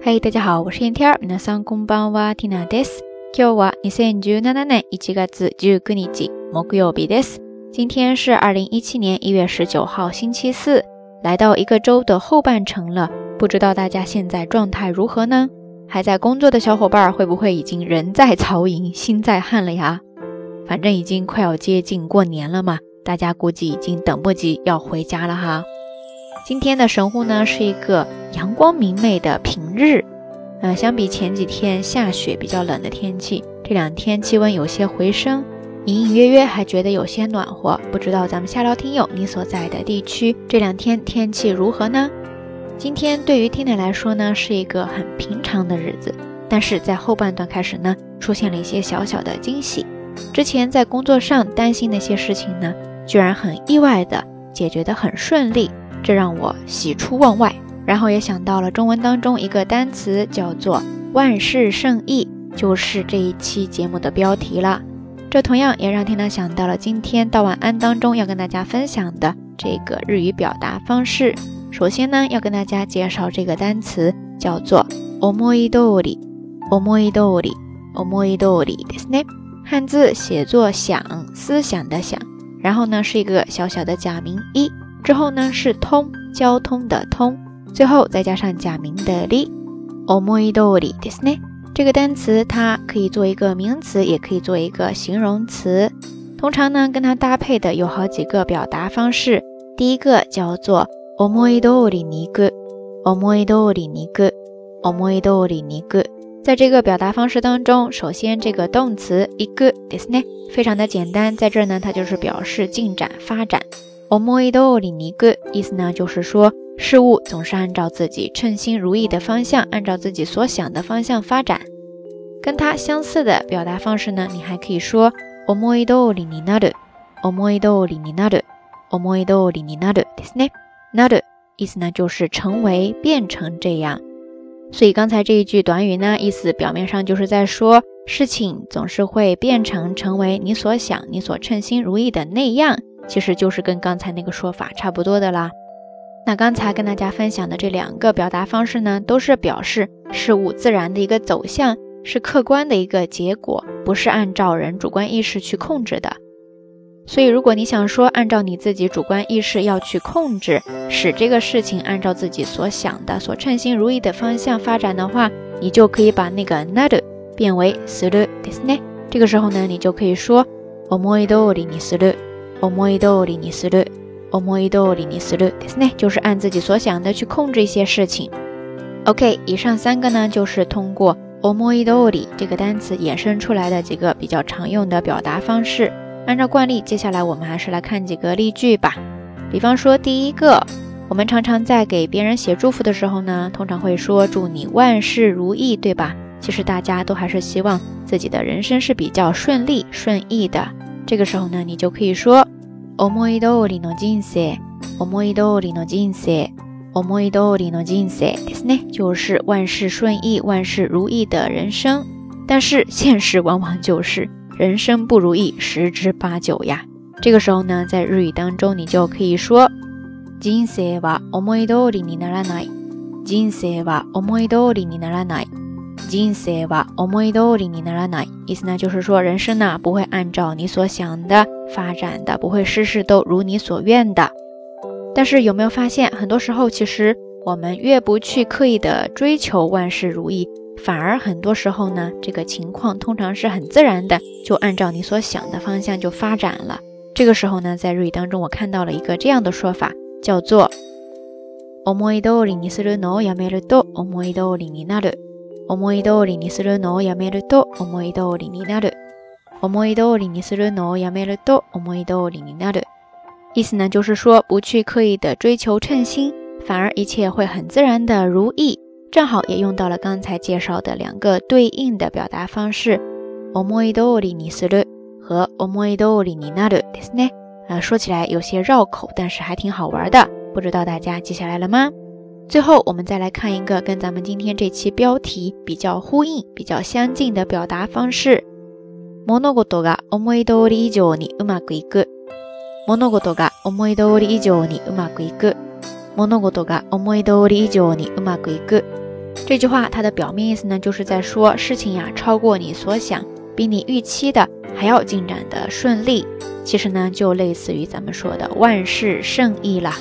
嗨，大家好，我是燕天儿。皆さんこんばんは、ティナです。今日は二千十七年一月十九日、木曜日です。今天是二零一七年一月十九号，星期四，来到一个周的后半程了。不知道大家现在状态如何呢？还在工作的小伙伴会不会已经人在曹营心在汉了呀？反正已经快要接近过年了嘛，大家估计已经等不及要回家了哈。 今天的神户呢是一个阳光明媚的平日，呃，相比前几天下雪比较冷的天气，这两天气温有些回升，隐隐约约还觉得有些暖和。不知道咱们下聊听友你所在的地区这两天天气如何呢？今天对于听友来说呢是一个很平常的日子，但是在后半段开始呢出现了一些小小的惊喜。之前在工作上担心那些事情呢，居然很意外的解决得很顺利。这让我喜出望外，然后也想到了中文当中一个单词，叫做“万事胜意”，就是这一期节目的标题了。这同样也让天娜想到了今天到晚安当中要跟大家分享的这个日语表达方式。首先呢，要跟大家介绍这个单词，叫做“思い通り”，思い通り，思い通りですね。汉字写作“想”，思想的“想”，然后呢是一个小小的假名“一”。 之后呢是通交通的通，最后再加上假名的り。omoidori ですね。这个单词它可以做一个名词，也可以做一个形容词。通常呢跟它搭配的有好几个表达方式。第一个叫做 omoidori に行く，omoidori に行く，omoidori に行く。在这个表达方式当中，首先这个动词行くですね，非常的简单，在这儿呢它就是表示进展发展。 思い通りに行く，意思呢就是说事物总是按照自己称心如意的方向，按照自己所想的方向发展。跟它相似的表达方式呢，你还可以说思い通りになる，思い通りになる，思い通りになるですね。なる意思呢就是成为、变成这样。所以刚才这一句短语呢，意思表面上就是在说事情总是会变成成为你所想、你所称心如意的那样。 其实就是跟刚才那个说法差不多的啦。那刚才跟大家分享的这两个表达方式呢，都是表示事物自然的一个走向，是客观的一个结果，不是按照人主观意识去控制的。所以，如果你想说按照你自己主观意识要去控制，使这个事情按照自己所想的、所称心如意的方向发展的话，你就可以把那个 nado 变为 suru ですね。这个时候呢，你就可以说思い通りにする。 思い通りにする，思い通りにするですね，就是按自己所想的去控制一些事情。OK，以上三个呢，就是通过思い通り这个单词衍生出来的几个比较常用的表达方式。按照惯例，接下来我们还是来看几个例句吧。比方说，第一个，我们常常在给别人写祝福的时候呢，通常会说祝你万事如意，对吧？其实大家都还是希望自己的人生是比较顺利顺意的。这个时候呢，你就可以说。 思い通りの人生，思い通りの人生，思い通りの人生ですね，就是万事顺意、万事如意的人生。但是现实往往就是人生不如意十之八九呀。这个时候呢，在日语当中，你就可以说：人生は思い通りにならない。人生は思い通りにならない。 人生は思い通りにならない。意思呢，就是说人生呢不会按照你所想的发展的，不会事事都如你所愿的。但是有没有发现，很多时候其实我们越不去刻意的追求万事如意，反而很多时候呢，这个情况通常是很自然的，就按照你所想的方向就发展了。这个时候呢，在日语当中，我看到了一个这样的说法，叫做思い通りにするのをやめると思い通りになる。 思い通りにするのをやめると思い通りになる。思い通りにするのをやめると思い通りになる。意思呢，就是说不去刻意的追求称心，反而一切会很自然的如意。正好也用到了刚才介绍的两个对应的表达方式：思い通りにする和思い通りになるですね。呃，说起来有些绕口，但是还挺好玩的。不知道大家记下来了吗？ 最后，我们再来看一个跟咱们今天这期标题比较呼应、比较相近的表达方式。物事が思い通り以上にうまくいく。物事が思い通り以上にうまくいく。物事が思い通り以上にうまくいく。 这句话它的表面意思呢，就是在说事情呀超过你所想，比你预期的还要进展的顺利。其实呢，就类似于咱们说的万事胜意啦。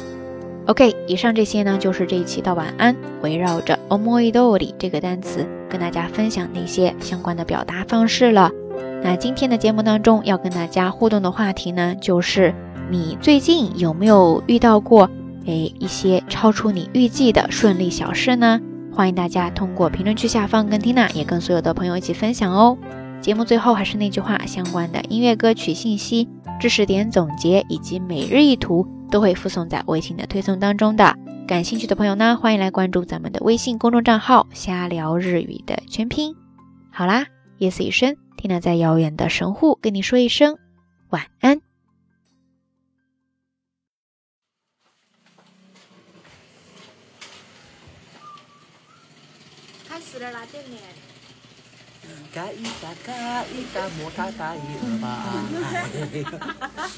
OK，以上这些呢，就是这一期的晚安，围绕着 omoidori 这个单词跟大家分享那些相关的表达方式了。那今天的节目当中要跟大家互动的话题呢，就是你最近有没有遇到过诶一些超出你预计的顺利小事呢？欢迎大家通过评论区下方跟缇娜也跟所有的朋友一起分享哦。节目最后还是那句话，相关的音乐歌曲信息、知识点总结以及每日一图都会附送在微信的推送当中的。感兴趣的朋友呢，欢迎来关注咱们的微信公众账号“瞎聊日语”的全拼。好啦，夜色已深，听娜在遥远的神户跟你说一声晚安。开始了啦，店里。嘎一嘎嘎一嘎摩塔嘎一二八，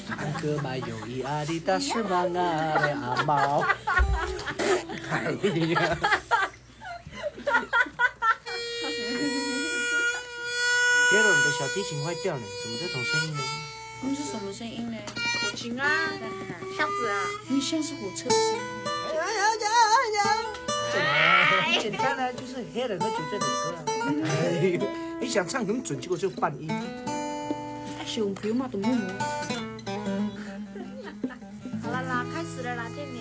三个买有一阿里达是马啊的阿猫。哎呀！杰伦，你的小提琴坏掉了，怎么这种声音呢？那是什么声音呢？口琴啊，箱子啊，你像是火车的声音。哎呀呀呀！简单呢就是黑人喝酒这首歌啊。哎呦，你想唱很准，结果就半音。哎，小朋友嘛都没有。好了啦，开始了啦，这里。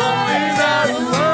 おい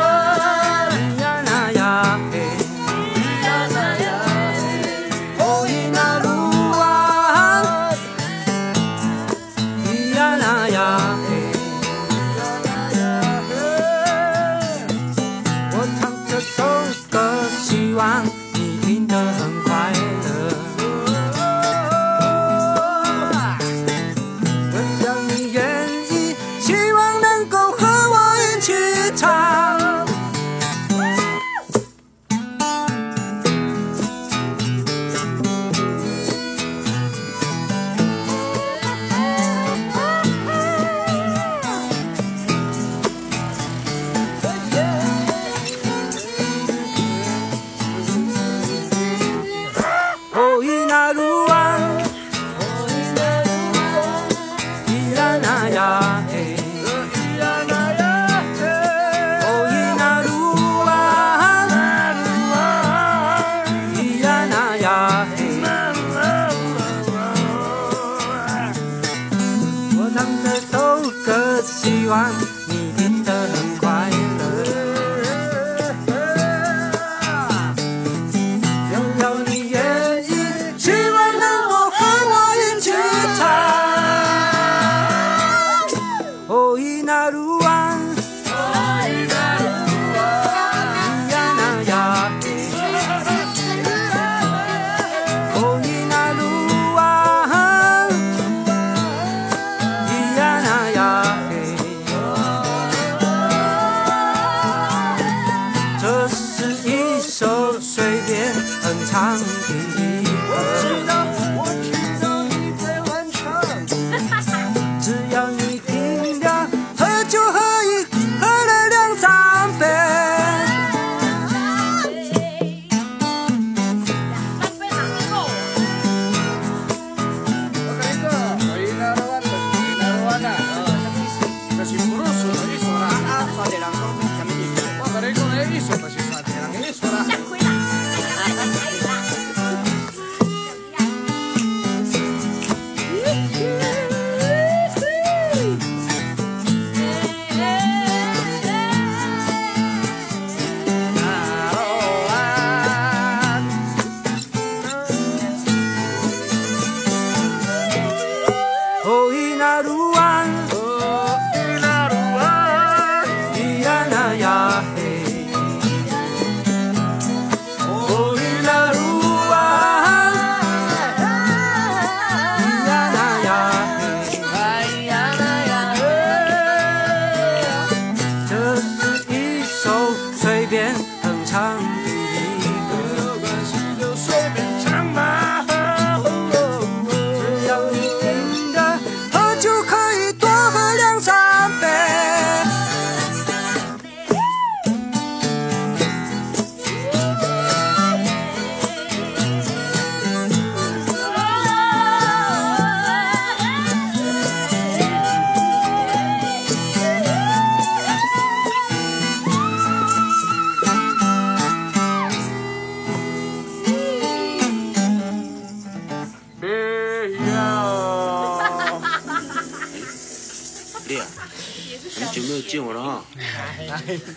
Bye.